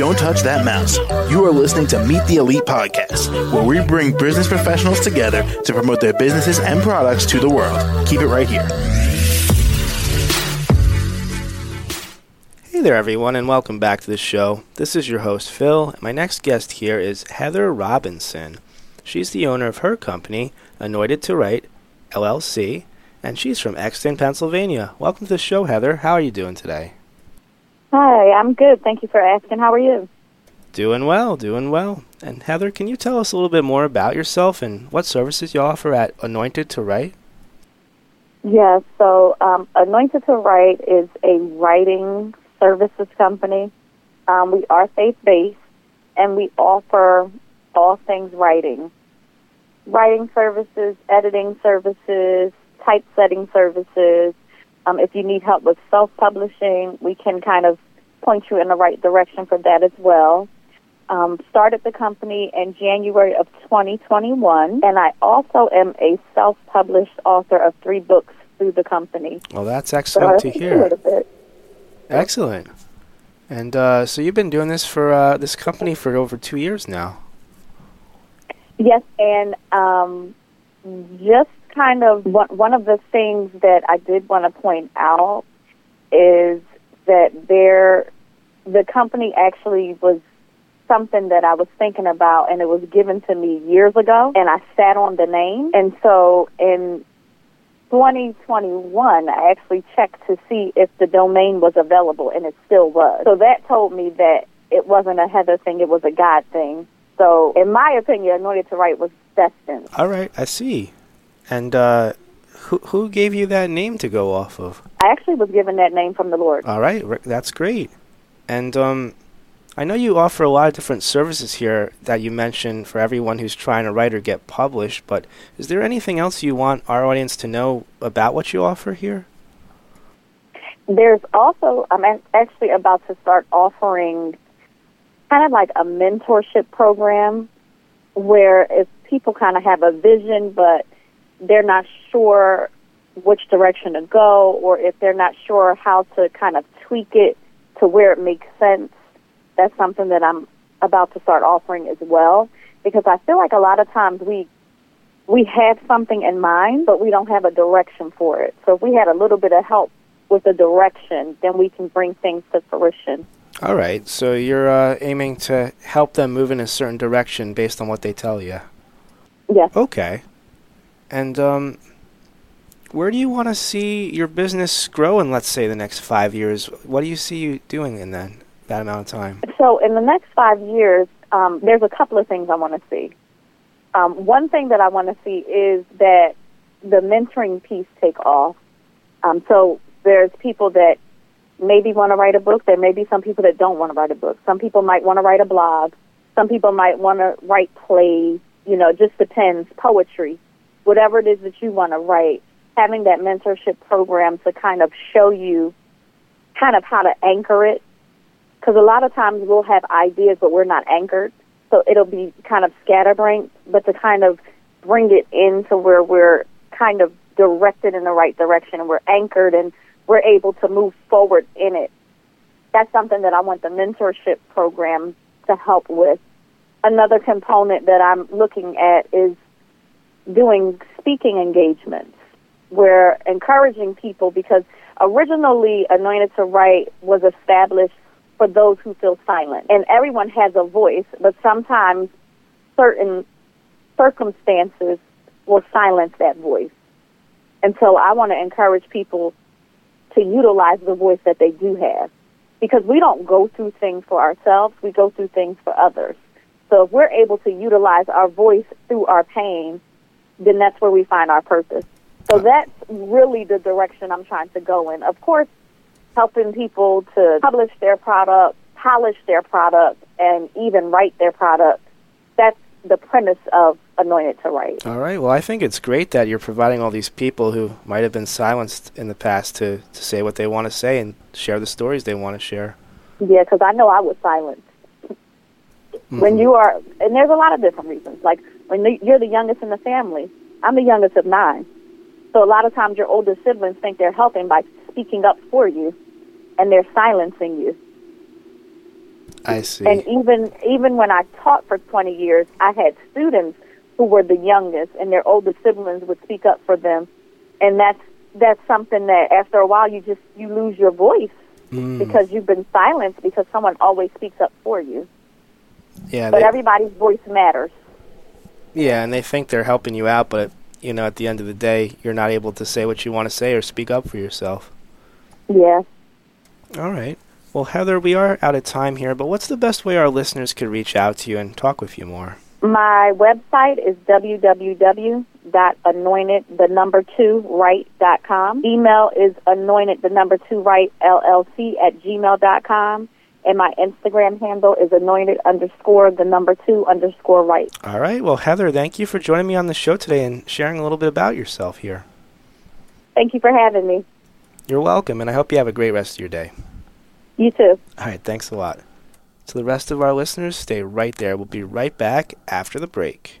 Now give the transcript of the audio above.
Don't touch that mouse. You are listening to Meet the Elite podcast, where we bring business professionals together to promote their businesses and products to the world. Keep it right here. Hey there, everyone, and welcome back to the show. This is your host, Phil, and my next guest here is Heather Robinson. She's the owner of her company, Anointed to Write, LLC, and she's from Exton, Pennsylvania. Welcome to the show, Heather. How are you doing today? Hi, I'm good. Thank you for asking. How are you? Doing well, doing well. And Heather, can you tell us a little bit more about yourself and what services you offer at Anointed to Write? Yes, so um, Anointed to Write is a writing services company. Um, we are faith based and we offer all things writing writing services, editing services, typesetting services. Um, if you need help with self publishing, we can kind of point you in the right direction for that as well. Um, started the company in January of 2021, and I also am a self published author of three books through the company. Well, that's excellent so to hear. Excellent. And uh, so you've been doing this for uh, this company for over two years now. Yes, and um, just kind of one, of the things that I did want to point out is that there, the company actually was something that I was thinking about, and it was given to me years ago, and I sat on the name, and so in 2021, I actually checked to see if the domain was available, and it still was. So that told me that it wasn't a Heather thing; it was a God thing. So, in my opinion, Anointed to Write was destined. All right, I see. And uh, who who gave you that name to go off of? I actually was given that name from the Lord. All right, that's great. And um, I know you offer a lot of different services here that you mentioned for everyone who's trying to write or get published. But is there anything else you want our audience to know about what you offer here? There's also I'm actually about to start offering kind of like a mentorship program where if people kind of have a vision but they're not sure which direction to go or if they're not sure how to kind of tweak it to where it makes sense, that's something that I'm about to start offering as well because I feel like a lot of times we we have something in mind but we don't have a direction for it. So if we had a little bit of help with the direction, then we can bring things to fruition. All right. So you're uh, aiming to help them move in a certain direction based on what they tell you. Yes. Okay. And um, where do you want to see your business grow in, let's say, the next five years? What do you see you doing in that that amount of time? So, in the next five years, um, there's a couple of things I want to see. Um, one thing that I want to see is that the mentoring piece take off. Um, so, there's people that maybe want to write a book. There may be some people that don't want to write a book. Some people might want to write a blog. Some people might want to write plays. You know, just depends. Poetry, whatever it is that you want to write. Having that mentorship program to kind of show you kind of how to anchor it. Because a lot of times we'll have ideas, but we're not anchored. So it'll be kind of scatterbrained, but to kind of bring it into where we're kind of directed in the right direction and we're anchored and we're able to move forward in it. That's something that I want the mentorship program to help with. Another component that I'm looking at is doing speaking engagements. We're encouraging people because originally Anointed to Write was established for those who feel silent. And everyone has a voice, but sometimes certain circumstances will silence that voice. And so I want to encourage people to utilize the voice that they do have. Because we don't go through things for ourselves, we go through things for others. So if we're able to utilize our voice through our pain, then that's where we find our purpose. So that's really the direction I'm trying to go in. Of course, helping people to publish their product, polish their product, and even write their product. That's the premise of Anointed to Write. All right. Well, I think it's great that you're providing all these people who might have been silenced in the past to, to say what they want to say and share the stories they want to share. Yeah, because I know I was silenced. Mm-hmm. When you are, and there's a lot of different reasons. Like when you're the youngest in the family, I'm the youngest of nine. So a lot of times your older siblings think they're helping by speaking up for you, and they're silencing you. I see. And even even when I taught for 20 years, I had students who were the youngest, and their older siblings would speak up for them, and that's that's something that after a while you just you lose your voice Mm. because you've been silenced because someone always speaks up for you. yeah, But they, everybody's voice matters. Yeah, and they think they're helping you out, but you know, at the end of the day, you're not able to say what you want to say or speak up for yourself. Yeah. All right. Well, Heather, we are out of time here, but what's the best way our listeners could reach out to you and talk with you more? My website is www.anointed the number two write.com. Email is anointed the number two write LLC at gmail.com. And my Instagram handle is anointed underscore the number two underscore write. All right. Well, Heather, thank you for joining me on the show today and sharing a little bit about yourself here. Thank you for having me. You're welcome, and I hope you have a great rest of your day. You too. All right. Thanks a lot. To the rest of our listeners, stay right there. We'll be right back after the break.